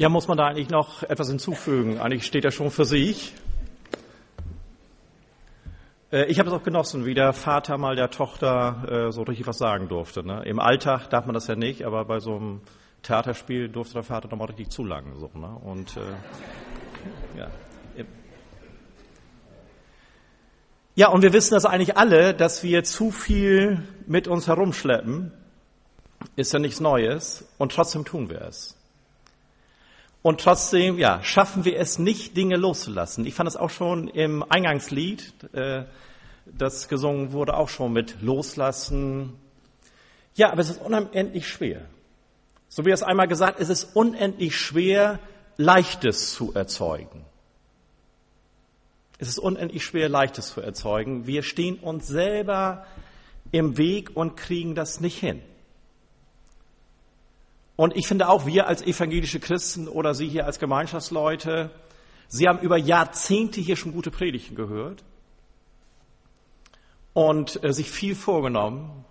Ja, muss man da eigentlich noch etwas hinzufügen? Eigentlich steht er schon für sich. Äh, ich habe es auch genossen, wie der Vater mal der Tochter äh, so richtig was sagen durfte. Ne? Im Alltag darf man das ja nicht, aber bei so einem Theaterspiel durfte der Vater doch mal richtig zulangen. So, ne? Und äh, ja. Ja, und wir wissen das eigentlich alle, dass wir zu viel mit uns herumschleppen. Ist ja nichts Neues und trotzdem tun wir es. Und trotzdem, ja, schaffen wir es nicht, Dinge loszulassen. Ich fand es auch schon im Eingangslied, äh, das gesungen wurde, auch schon mit Loslassen. Ja, aber es ist unendlich schwer. So wie es einmal gesagt, es ist unendlich schwer, Leichtes zu erzeugen. Es ist unendlich schwer, Leichtes zu erzeugen. Wir stehen uns selber im Weg und kriegen das nicht hin. Und ich finde auch, wir als evangelische Christen oder Sie hier als Gemeinschaftsleute, Sie haben über Jahrzehnte hier schon gute Predigten gehört und äh, sich viel vorgenommen.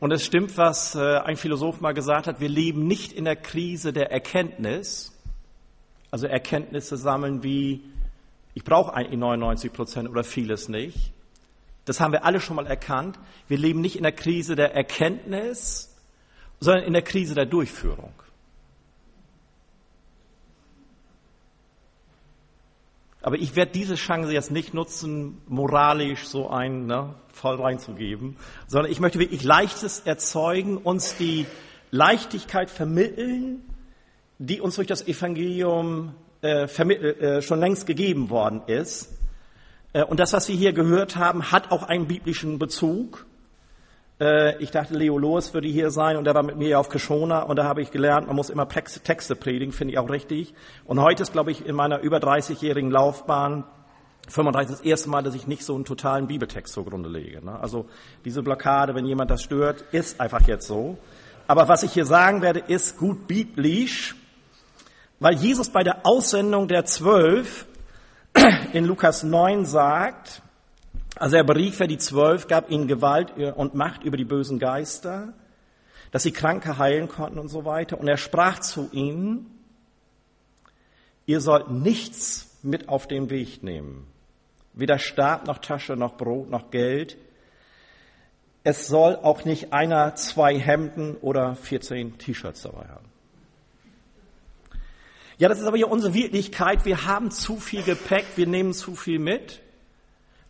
Und es stimmt, was äh, ein Philosoph mal gesagt hat, wir leben nicht in der Krise der Erkenntnis, also Erkenntnisse sammeln wie, ich brauche eigentlich 99 Prozent oder vieles nicht. Das haben wir alle schon mal erkannt. Wir leben nicht in der Krise der Erkenntnis, sondern in der Krise der Durchführung. Aber ich werde diese Chance jetzt nicht nutzen, moralisch so ein ne, voll reinzugeben, sondern ich möchte wirklich Leichtes erzeugen, uns die Leichtigkeit vermitteln, die uns durch das Evangelium äh, äh, schon längst gegeben worden ist. Äh, und das, was wir hier gehört haben, hat auch einen biblischen Bezug. Äh, ich dachte, Leo Loos würde hier sein und er war mit mir auf Kishona und da habe ich gelernt, man muss immer Texte predigen, finde ich auch richtig. Und heute ist, glaube ich, in meiner über 30-jährigen Laufbahn 35 das erste Mal, dass ich nicht so einen totalen Bibeltext zugrunde lege. Ne? Also diese Blockade, wenn jemand das stört, ist einfach jetzt so. Aber was ich hier sagen werde, ist gut biblisch, weil Jesus bei der Aussendung der Zwölf in Lukas 9 sagt, also er berief er die Zwölf, gab ihnen Gewalt und Macht über die bösen Geister, dass sie Kranke heilen konnten und so weiter. Und er sprach zu ihnen, ihr sollt nichts mit auf den Weg nehmen. Weder Stab noch Tasche noch Brot noch Geld. Es soll auch nicht einer zwei Hemden oder 14 T-Shirts dabei haben. Ja, das ist aber hier unsere Wirklichkeit. Wir haben zu viel Gepäck, wir nehmen zu viel mit.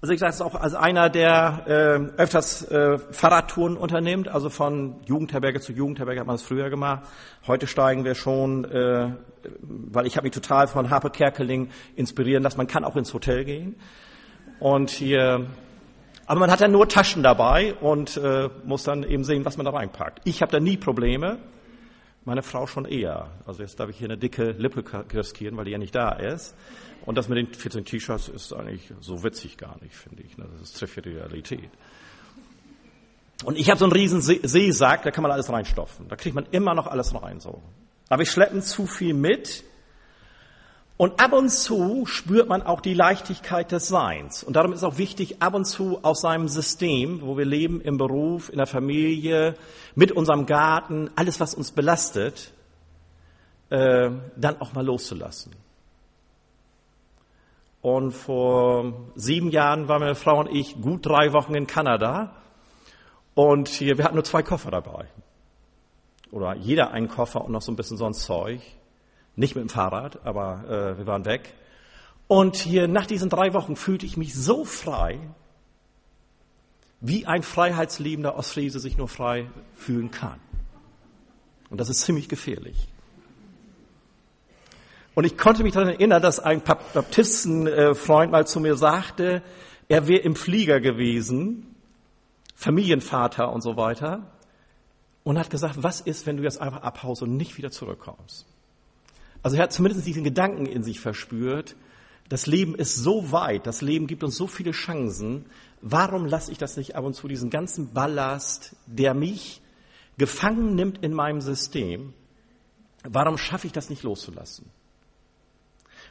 Also ich sage es auch als einer, der äh, öfters äh, Fahrradtouren unternimmt, also von Jugendherberge zu Jugendherberge hat man es früher gemacht. Heute steigen wir schon, äh, weil ich habe mich total von Harpe Kerkeling inspirieren lassen. Man kann auch ins Hotel gehen und hier, aber man hat ja nur Taschen dabei und äh, muss dann eben sehen, was man da reinpackt. Ich habe da nie Probleme. Meine Frau schon eher. Also jetzt darf ich hier eine dicke Lippe riskieren, weil die ja nicht da ist. Und das mit den 14 T-Shirts ist eigentlich so witzig gar nicht, finde ich. Ne? Das trifft ja die Realität. Und ich habe so einen riesen Seesack, da kann man alles reinstopfen. Da kriegt man immer noch alles rein so. Aber ich schleppe zu viel mit. Und ab und zu spürt man auch die Leichtigkeit des Seins. Und darum ist auch wichtig, ab und zu aus seinem System, wo wir leben, im Beruf, in der Familie, mit unserem Garten, alles, was uns belastet, äh, dann auch mal loszulassen. Und vor sieben Jahren waren meine Frau und ich gut drei Wochen in Kanada. Und hier, wir hatten nur zwei Koffer dabei. Oder jeder einen Koffer und noch so ein bisschen sonst Zeug. Nicht mit dem Fahrrad, aber äh, wir waren weg. Und hier nach diesen drei Wochen fühlte ich mich so frei, wie ein freiheitsliebender Ostfriese sich nur frei fühlen kann. Und das ist ziemlich gefährlich. Und ich konnte mich daran erinnern, dass ein Baptistenfreund mal zu mir sagte, er wäre im Flieger gewesen, Familienvater und so weiter, und hat gesagt, was ist, wenn du jetzt einfach abhaust und nicht wieder zurückkommst? Also er hat zumindest diesen Gedanken in sich verspürt, das Leben ist so weit, das Leben gibt uns so viele Chancen, warum lasse ich das nicht ab und zu, diesen ganzen Ballast, der mich gefangen nimmt in meinem System, warum schaffe ich das nicht loszulassen?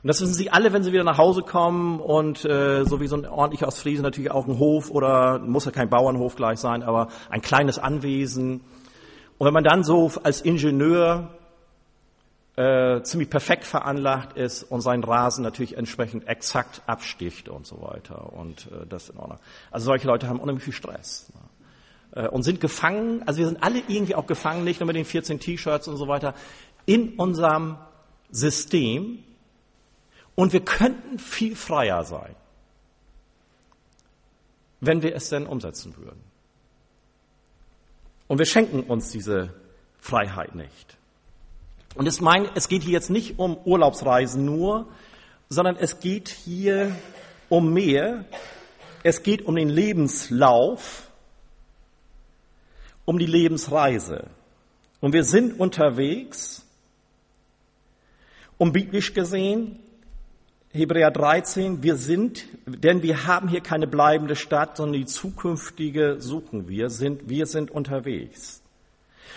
Und das wissen Sie alle, wenn Sie wieder nach Hause kommen und äh, so wie so ein ordentlicher Ostfriese natürlich auch ein Hof oder muss ja kein Bauernhof gleich sein, aber ein kleines Anwesen. Und wenn man dann so als Ingenieur äh, ziemlich perfekt veranlagt ist und seinen Rasen natürlich entsprechend exakt absticht und so weiter. Und äh, das in Ordnung. Also solche Leute haben unheimlich viel Stress. Ne? Äh, und sind gefangen, also wir sind alle irgendwie auch gefangen, nicht nur mit den 14 T-Shirts und so weiter, in unserem System. Und wir könnten viel freier sein, wenn wir es denn umsetzen würden. Und wir schenken uns diese Freiheit nicht. Und es, mein, es geht hier jetzt nicht um Urlaubsreisen nur, sondern es geht hier um mehr. Es geht um den Lebenslauf, um die Lebensreise. Und wir sind unterwegs, um biblisch gesehen, Hebräer 13, wir sind, denn wir haben hier keine bleibende Stadt, sondern die zukünftige suchen wir, sind, wir sind unterwegs.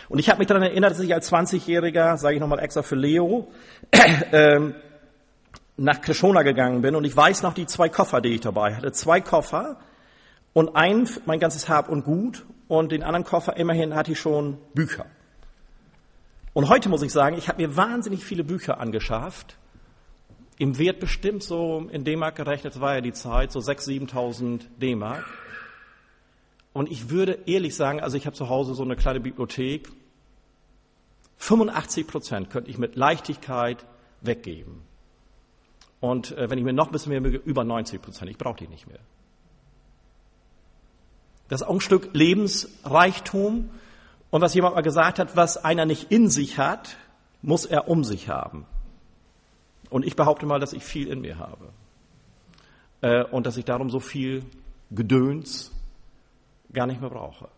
Und ich habe mich daran erinnert, dass ich als 20-Jähriger, sage ich nochmal extra für Leo, ähm, nach Krishona gegangen bin und ich weiß noch die zwei Koffer, die ich dabei hatte. Zwei Koffer und einen mein ganzes Hab und Gut und den anderen Koffer immerhin hatte ich schon Bücher. Und heute muss ich sagen, ich habe mir wahnsinnig viele Bücher angeschafft. Im Wert bestimmt so in D-Mark gerechnet, war ja die Zeit, so 6.000, 7.000 D-Mark. Und ich würde ehrlich sagen, also ich habe zu Hause so eine kleine Bibliothek, 85 Prozent könnte ich mit Leichtigkeit weggeben. Und äh, wenn ich mir noch ein bisschen mehr möge, über 90 Prozent. Ich brauche die nicht mehr. Das ist auch ein Stück Lebensreichtum. Und was jemand mal gesagt hat, was einer nicht in sich hat, muss er um sich haben. Und ich behaupte mal, dass ich viel in mir habe. Äh, und dass ich darum so viel Gedöns gar nicht mehr brauche.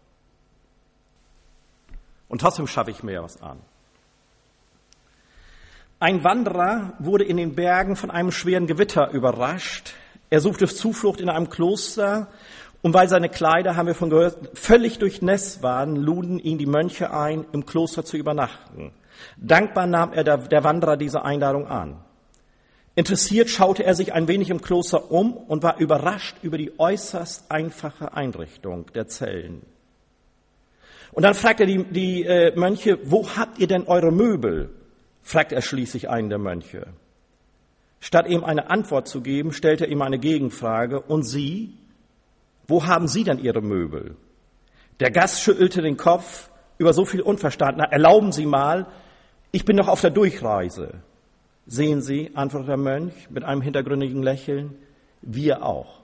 Und trotzdem schaffe ich mir was an. Ein Wanderer wurde in den Bergen von einem schweren Gewitter überrascht. Er suchte Zuflucht in einem Kloster und weil seine Kleider, haben wir von gehört, völlig durchnässt waren, luden ihn die Mönche ein, im Kloster zu übernachten. Dankbar nahm er der, der Wanderer diese Einladung an. Interessiert schaute er sich ein wenig im Kloster um und war überrascht über die äußerst einfache Einrichtung der Zellen. Und dann fragt er die, die äh, Mönche, wo habt ihr denn eure Möbel? fragt er schließlich einen der Mönche. Statt ihm eine Antwort zu geben, stellt er ihm eine Gegenfrage. Und Sie? Wo haben Sie denn Ihre Möbel? Der Gast schüttelte den Kopf über so viel Unverstand. erlauben Sie mal, ich bin doch auf der Durchreise. Sehen Sie, antwortet der Mönch mit einem hintergründigen Lächeln, wir auch.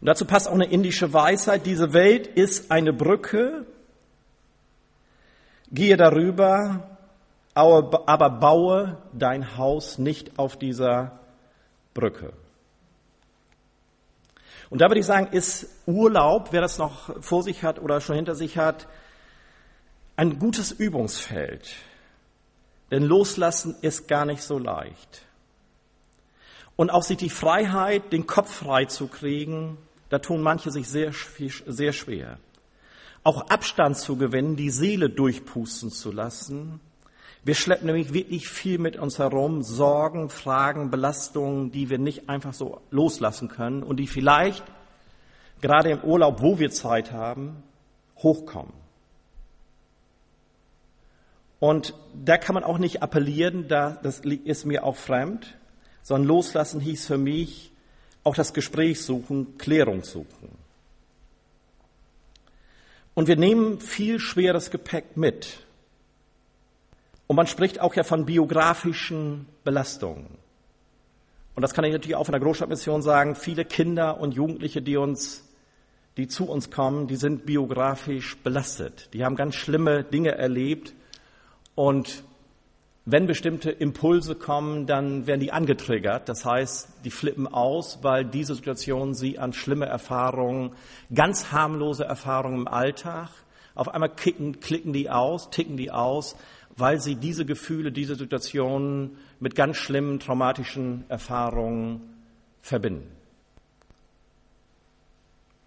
Und dazu passt auch eine indische Weisheit, diese Welt ist eine Brücke, gehe darüber, aber baue dein Haus nicht auf dieser Brücke. Und da würde ich sagen, ist Urlaub, wer das noch vor sich hat oder schon hinter sich hat, ein gutes Übungsfeld. Denn loslassen ist gar nicht so leicht. Und auch sich die Freiheit, den Kopf frei zu kriegen, da tun manche sich sehr, sehr schwer. Auch Abstand zu gewinnen, die Seele durchpusten zu lassen. Wir schleppen nämlich wirklich viel mit uns herum, Sorgen, Fragen, Belastungen, die wir nicht einfach so loslassen können und die vielleicht gerade im Urlaub, wo wir Zeit haben, hochkommen. Und da kann man auch nicht appellieren, da, das ist mir auch fremd, sondern loslassen hieß für mich auch das Gespräch suchen, Klärung suchen. Und wir nehmen viel schweres Gepäck mit. Und man spricht auch ja von biografischen Belastungen. Und das kann ich natürlich auch von der Großstadtmission sagen. Viele Kinder und Jugendliche, die uns, die zu uns kommen, die sind biografisch belastet. Die haben ganz schlimme Dinge erlebt und wenn bestimmte Impulse kommen, dann werden die angetriggert. Das heißt, die flippen aus, weil diese Situation sie an schlimme Erfahrungen, ganz harmlose Erfahrungen im Alltag, auf einmal kicken, klicken die aus, ticken die aus, weil sie diese Gefühle, diese Situationen mit ganz schlimmen traumatischen Erfahrungen verbinden.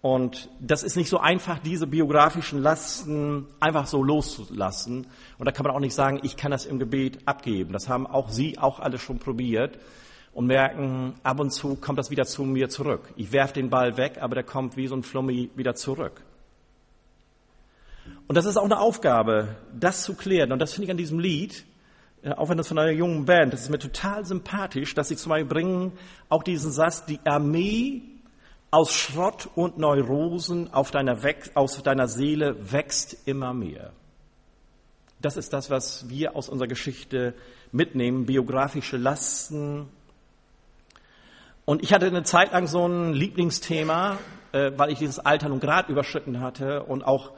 Und das ist nicht so einfach, diese biografischen Lasten einfach so loszulassen. Und da kann man auch nicht sagen, ich kann das im Gebet abgeben. Das haben auch Sie auch alle schon probiert und merken, ab und zu kommt das wieder zu mir zurück. Ich werfe den Ball weg, aber der kommt wie so ein Flummi wieder zurück. Und das ist auch eine Aufgabe, das zu klären. Und das finde ich an diesem Lied, auch wenn das von einer jungen Band, das ist mir total sympathisch, dass sie zum Beispiel bringen auch diesen Satz, die Armee aus Schrott und Neurosen auf deiner, aus deiner Seele wächst immer mehr. Das ist das, was wir aus unserer Geschichte mitnehmen, biografische Lasten. Und ich hatte eine Zeit lang so ein Lieblingsthema, äh, weil ich dieses Alter nun Grad überschritten hatte und auch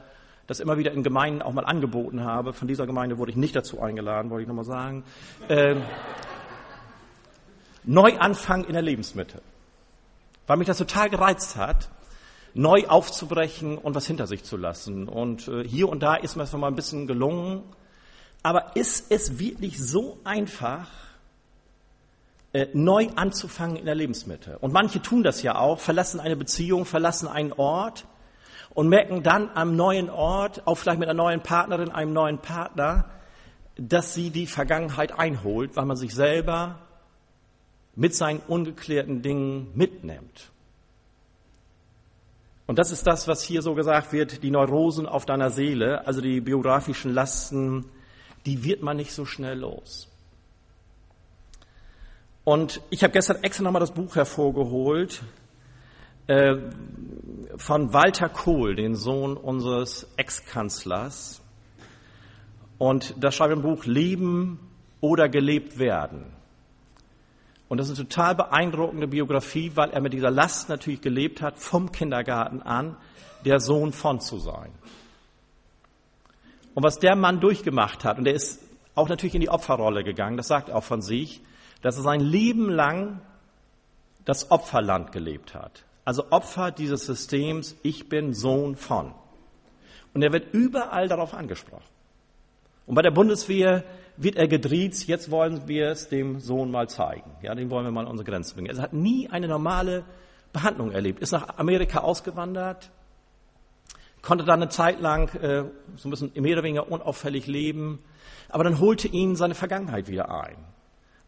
das immer wieder in Gemeinden auch mal angeboten habe. Von dieser Gemeinde wurde ich nicht dazu eingeladen, wollte ich nochmal sagen. Äh, Neuanfang in der Lebensmitte. Weil mich das total gereizt hat, neu aufzubrechen und was hinter sich zu lassen. Und äh, hier und da ist mir das mal ein bisschen gelungen. Aber ist es wirklich so einfach, äh, neu anzufangen in der Lebensmitte? Und manche tun das ja auch, verlassen eine Beziehung, verlassen einen Ort und merken dann am neuen Ort, auch vielleicht mit einer neuen Partnerin, einem neuen Partner, dass sie die Vergangenheit einholt, weil man sich selber mit seinen ungeklärten Dingen mitnimmt. Und das ist das, was hier so gesagt wird, die Neurosen auf deiner Seele, also die biografischen Lasten, die wird man nicht so schnell los. Und ich habe gestern extra nochmal das Buch hervorgeholt äh, von Walter Kohl, den Sohn unseres Ex-Kanzlers. Und da schreibt im Buch Leben oder gelebt werden. Und das ist eine total beeindruckende Biografie, weil er mit dieser Last natürlich gelebt hat, vom Kindergarten an, der Sohn von zu sein. Und was der Mann durchgemacht hat, und er ist auch natürlich in die Opferrolle gegangen, das sagt auch von sich, dass er sein Leben lang das Opferland gelebt hat. Also Opfer dieses Systems, ich bin Sohn von. Und er wird überall darauf angesprochen. Und bei der Bundeswehr wird er gedriezt, jetzt wollen wir es dem Sohn mal zeigen. Ja, dem wollen wir mal unsere Grenzen bringen. Er hat nie eine normale Behandlung erlebt, ist nach Amerika ausgewandert, konnte dann eine Zeit lang äh, so ein bisschen mehr oder weniger unauffällig leben, aber dann holte ihn seine Vergangenheit wieder ein.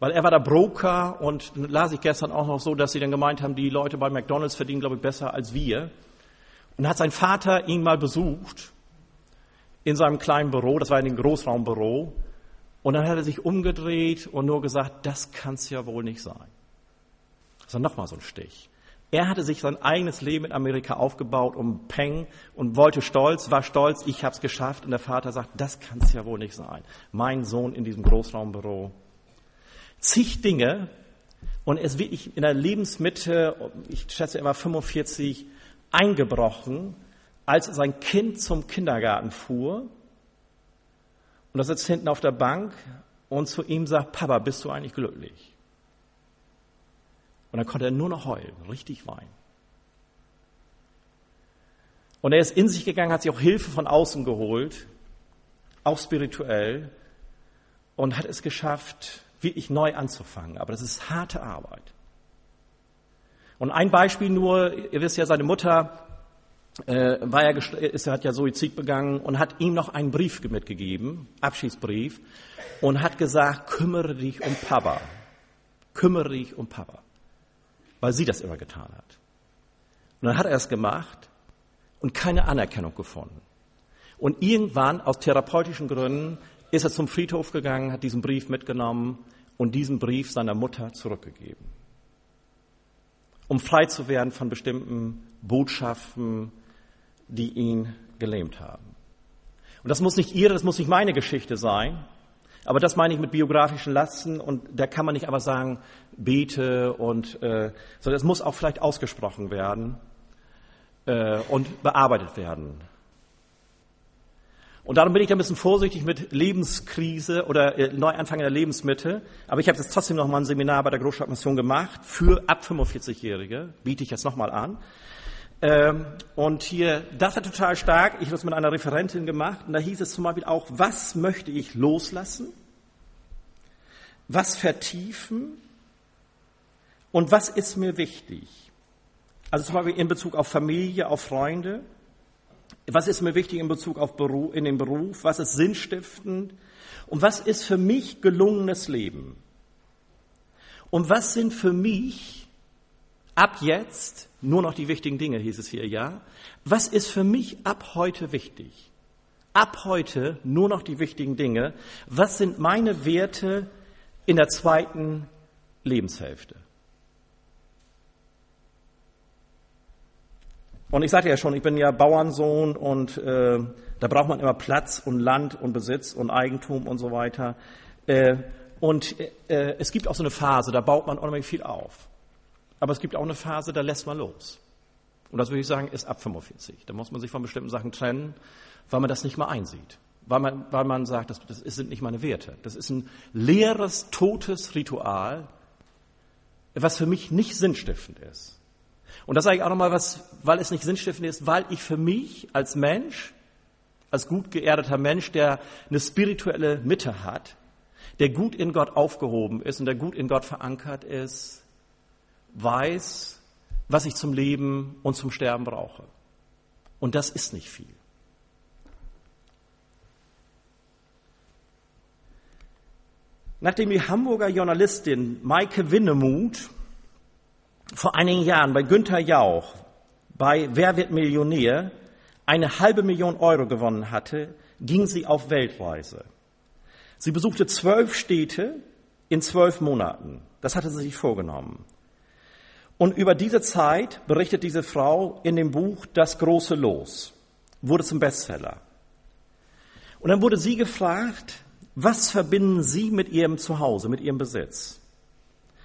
Weil er war der Broker und las ich gestern auch noch so, dass sie dann gemeint haben, die Leute bei McDonalds verdienen, glaube ich, besser als wir. Und hat sein Vater ihn mal besucht in seinem kleinen Büro, das war in dem Großraumbüro, und dann hat er sich umgedreht und nur gesagt, das kann's ja wohl nicht sein. Das war nochmal so ein Stich. Er hatte sich sein eigenes Leben in Amerika aufgebaut um Peng und wollte stolz, war stolz, ich hab's geschafft. Und der Vater sagt, das kann's ja wohl nicht sein. Mein Sohn in diesem Großraumbüro. Zig Dinge und er ist wirklich in der Lebensmitte, ich schätze, er war 45, eingebrochen als sein Kind zum Kindergarten fuhr und er sitzt hinten auf der Bank und zu ihm sagt, Papa, bist du eigentlich glücklich? Und dann konnte er nur noch heulen, richtig weinen. Und er ist in sich gegangen, hat sich auch Hilfe von außen geholt, auch spirituell, und hat es geschafft, wirklich neu anzufangen. Aber das ist harte Arbeit. Und ein Beispiel nur, ihr wisst ja, seine Mutter äh, war ja, ist, hat ja Suizid begangen und hat ihm noch einen Brief mitgegeben, Abschiedsbrief, und hat gesagt, kümmere dich um Papa. Kümmere dich um Papa. Weil sie das immer getan hat. Und dann hat er es gemacht und keine Anerkennung gefunden. Und irgendwann, aus therapeutischen Gründen, ist er zum Friedhof gegangen, hat diesen Brief mitgenommen und diesen Brief seiner Mutter zurückgegeben. Um frei zu werden von bestimmten Botschaften, die ihn gelähmt haben. Und das muss nicht ihre, das muss nicht meine Geschichte sein, aber das meine ich mit biografischen Lasten und da kann man nicht aber sagen, bete und, äh, sondern es muss auch vielleicht ausgesprochen werden äh, und bearbeitet werden. Und darum bin ich da ein bisschen vorsichtig mit Lebenskrise oder äh, Neuanfang in der Lebensmitte. Aber ich habe jetzt trotzdem noch mal ein Seminar bei der Großstadtmission gemacht für ab 45-Jährige, biete ich jetzt noch mal an. Ähm, und hier, das war total stark. Ich habe es mit einer Referentin gemacht und da hieß es zum Beispiel auch, was möchte ich loslassen? Was vertiefen? Und was ist mir wichtig? Also zum Beispiel in Bezug auf Familie, auf Freunde. Was ist mir wichtig in Bezug auf Beruf, in den Beruf? Was ist sinnstiftend? Und was ist für mich gelungenes Leben? Und was sind für mich ab jetzt nur noch die wichtigen Dinge, hieß es hier, ja. Was ist für mich ab heute wichtig? ab heute nur noch die wichtigen Dinge. Was sind meine Werte in der zweiten Lebenshälfte? Und ich sagte ja schon, ich bin ja Bauernsohn und äh, da braucht man immer Platz und Land und Besitz und Eigentum und so weiter. Äh, und äh, es gibt auch so eine Phase, da baut man unheimlich viel auf. Aber es gibt auch eine Phase, da lässt man los. Und das würde ich sagen, ist ab 45. Da muss man sich von bestimmten Sachen trennen, weil man das nicht mehr einsieht. Weil man, weil man sagt, das, das sind nicht meine Werte. Das ist ein leeres, totes Ritual, was für mich nicht sinnstiftend ist. Und das sage ich auch nochmal, was, weil es nicht sinnstiftend ist, weil ich für mich als Mensch, als gut geerdeter Mensch, der eine spirituelle Mitte hat, der gut in Gott aufgehoben ist und der gut in Gott verankert ist, weiß, was ich zum Leben und zum Sterben brauche. Und das ist nicht viel. Nachdem die Hamburger Journalistin Maike Winnemuth vor einigen Jahren bei Günther Jauch bei Wer wird Millionär eine halbe Million Euro gewonnen hatte, ging sie auf Weltreise. Sie besuchte zwölf Städte in zwölf Monaten. Das hatte sie sich vorgenommen. Und über diese Zeit berichtet diese Frau in dem Buch Das große Los, wurde zum Bestseller. Und dann wurde sie gefragt, was verbinden Sie mit Ihrem Zuhause, mit Ihrem Besitz?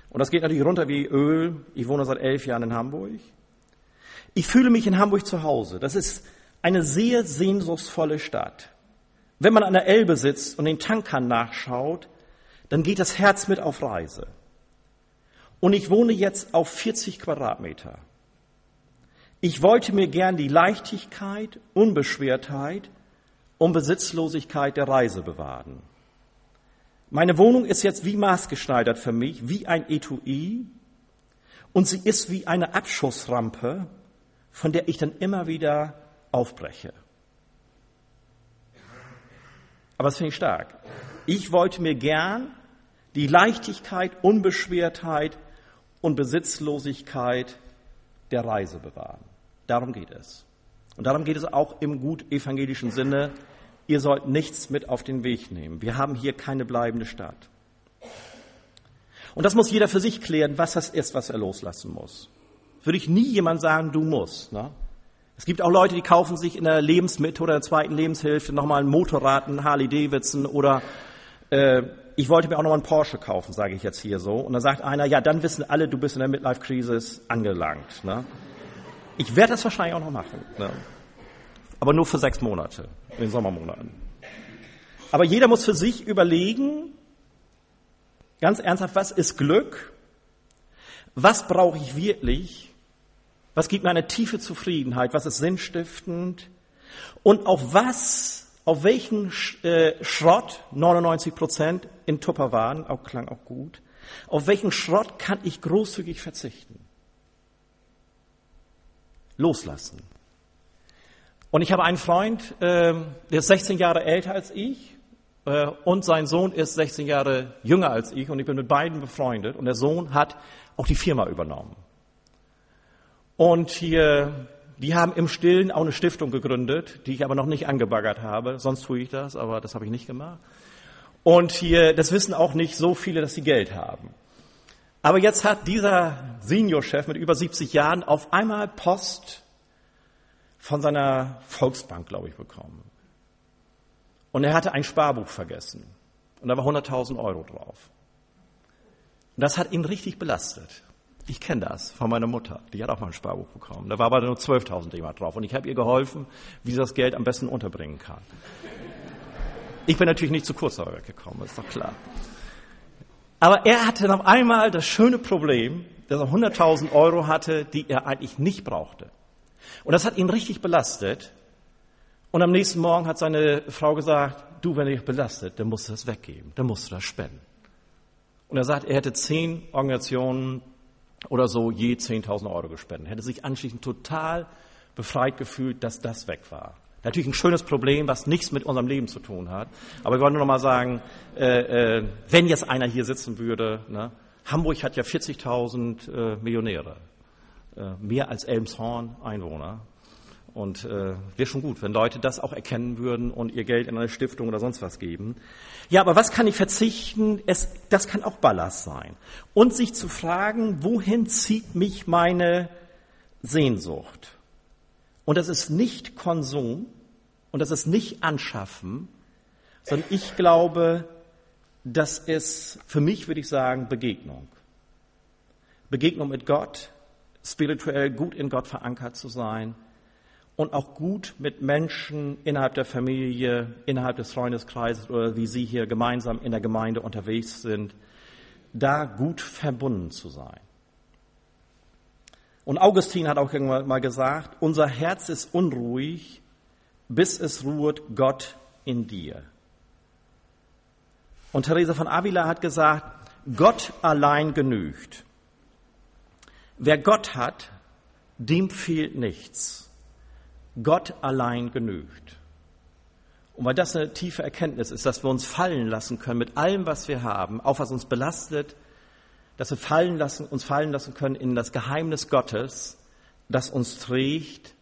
Und das geht natürlich runter wie Öl. Ich wohne seit elf Jahren in Hamburg. Ich fühle mich in Hamburg zu Hause. Das ist eine sehr sehnsuchtsvolle Stadt. Wenn man an der Elbe sitzt und den Tankern nachschaut, dann geht das Herz mit auf Reise. Und ich wohne jetzt auf 40 Quadratmeter. Ich wollte mir gern die Leichtigkeit, Unbeschwertheit und Besitzlosigkeit der Reise bewahren. Meine Wohnung ist jetzt wie maßgeschneidert für mich, wie ein Etui, und sie ist wie eine Abschussrampe, von der ich dann immer wieder aufbreche. Aber das finde ich stark. Ich wollte mir gern die Leichtigkeit, Unbeschwertheit und Besitzlosigkeit der Reise bewahren. Darum geht es. Und darum geht es auch im gut evangelischen Sinne. Ihr sollt nichts mit auf den Weg nehmen. Wir haben hier keine bleibende Stadt. Und das muss jeder für sich klären, was das ist, was er loslassen muss. Würde ich nie jemand sagen, du musst. Ne? Es gibt auch Leute, die kaufen sich in der Lebensmitte oder der zweiten Lebenshilfe nochmal ein Motorrad, ein Harley Davidson oder äh, ich wollte mir auch noch einen Porsche kaufen, sage ich jetzt hier so. Und dann sagt einer, ja, dann wissen alle, du bist in der Midlife-Krise angelangt. Ne? Ich werde das wahrscheinlich auch noch machen. Ne? Aber nur für sechs Monate, in den Sommermonaten. Aber jeder muss für sich überlegen, ganz ernsthaft, was ist Glück? Was brauche ich wirklich? Was gibt mir eine tiefe Zufriedenheit? Was ist sinnstiftend? Und auf was, auf welchen äh, Schrott, 99 Prozent in Tupperwaren, auch klang auch gut, auf welchen Schrott kann ich großzügig verzichten? Loslassen. Und ich habe einen Freund, äh, der ist 16 Jahre älter als ich äh, und sein Sohn ist 16 Jahre jünger als ich und ich bin mit beiden befreundet und der Sohn hat auch die Firma übernommen. Und hier, die haben im Stillen auch eine Stiftung gegründet, die ich aber noch nicht angebaggert habe. Sonst tue ich das, aber das habe ich nicht gemacht. Und hier, das wissen auch nicht so viele, dass sie Geld haben. Aber jetzt hat dieser Seniorchef mit über 70 Jahren auf einmal Post von seiner Volksbank, glaube ich, bekommen. Und er hatte ein Sparbuch vergessen. Und da war 100.000 Euro drauf. Und das hat ihn richtig belastet. Ich kenne das von meiner Mutter. Die hat auch mal ein Sparbuch bekommen. Da war aber nur 12.000 D-Mark drauf. Und ich habe ihr geholfen, wie sie das Geld am besten unterbringen kann. Ich bin natürlich nicht zu kurz dabei weggekommen, ist doch klar. Aber er hatte noch einmal das schöne Problem, dass er 100.000 Euro hatte, die er eigentlich nicht brauchte. Und das hat ihn richtig belastet. Und am nächsten Morgen hat seine Frau gesagt, du, wenn dich belastet, dann musst du das weggeben, dann musst du das spenden. Und er sagt, er hätte zehn Organisationen oder so je 10.000 Euro gespendet. Hätte sich anschließend total befreit gefühlt, dass das weg war. Natürlich ein schönes Problem, was nichts mit unserem Leben zu tun hat. Aber ich wollte nur noch mal sagen, äh, äh, wenn jetzt einer hier sitzen würde, ne, Hamburg hat ja 40.000 äh, Millionäre, äh, mehr als Elmshorn Einwohner. Und äh, wäre schon gut, wenn Leute das auch erkennen würden und ihr Geld in eine Stiftung oder sonst was geben. Ja, aber was kann ich verzichten? Es, das kann auch Ballast sein. Und sich zu fragen, wohin zieht mich meine Sehnsucht? Und das ist nicht Konsum und das ist nicht Anschaffen, sondern ich glaube, das ist für mich, würde ich sagen, Begegnung. Begegnung mit Gott, spirituell gut in Gott verankert zu sein und auch gut mit Menschen innerhalb der Familie, innerhalb des Freundeskreises oder wie Sie hier gemeinsam in der Gemeinde unterwegs sind, da gut verbunden zu sein. Und Augustin hat auch irgendwann mal gesagt, unser Herz ist unruhig, bis es ruht Gott in dir. Und Therese von Avila hat gesagt, Gott allein genügt. Wer Gott hat, dem fehlt nichts. Gott allein genügt. Und weil das eine tiefe Erkenntnis ist, dass wir uns fallen lassen können mit allem, was wir haben, auch was uns belastet, dass wir fallen lassen, uns fallen lassen können in das Geheimnis Gottes, das uns trägt,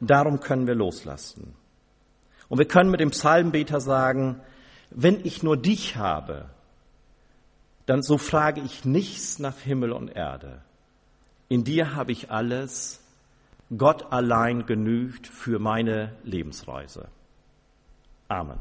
darum können wir loslassen. Und wir können mit dem Psalmbeter sagen, wenn ich nur dich habe, dann so frage ich nichts nach Himmel und Erde. In dir habe ich alles. Gott allein genügt für meine Lebensreise. Amen.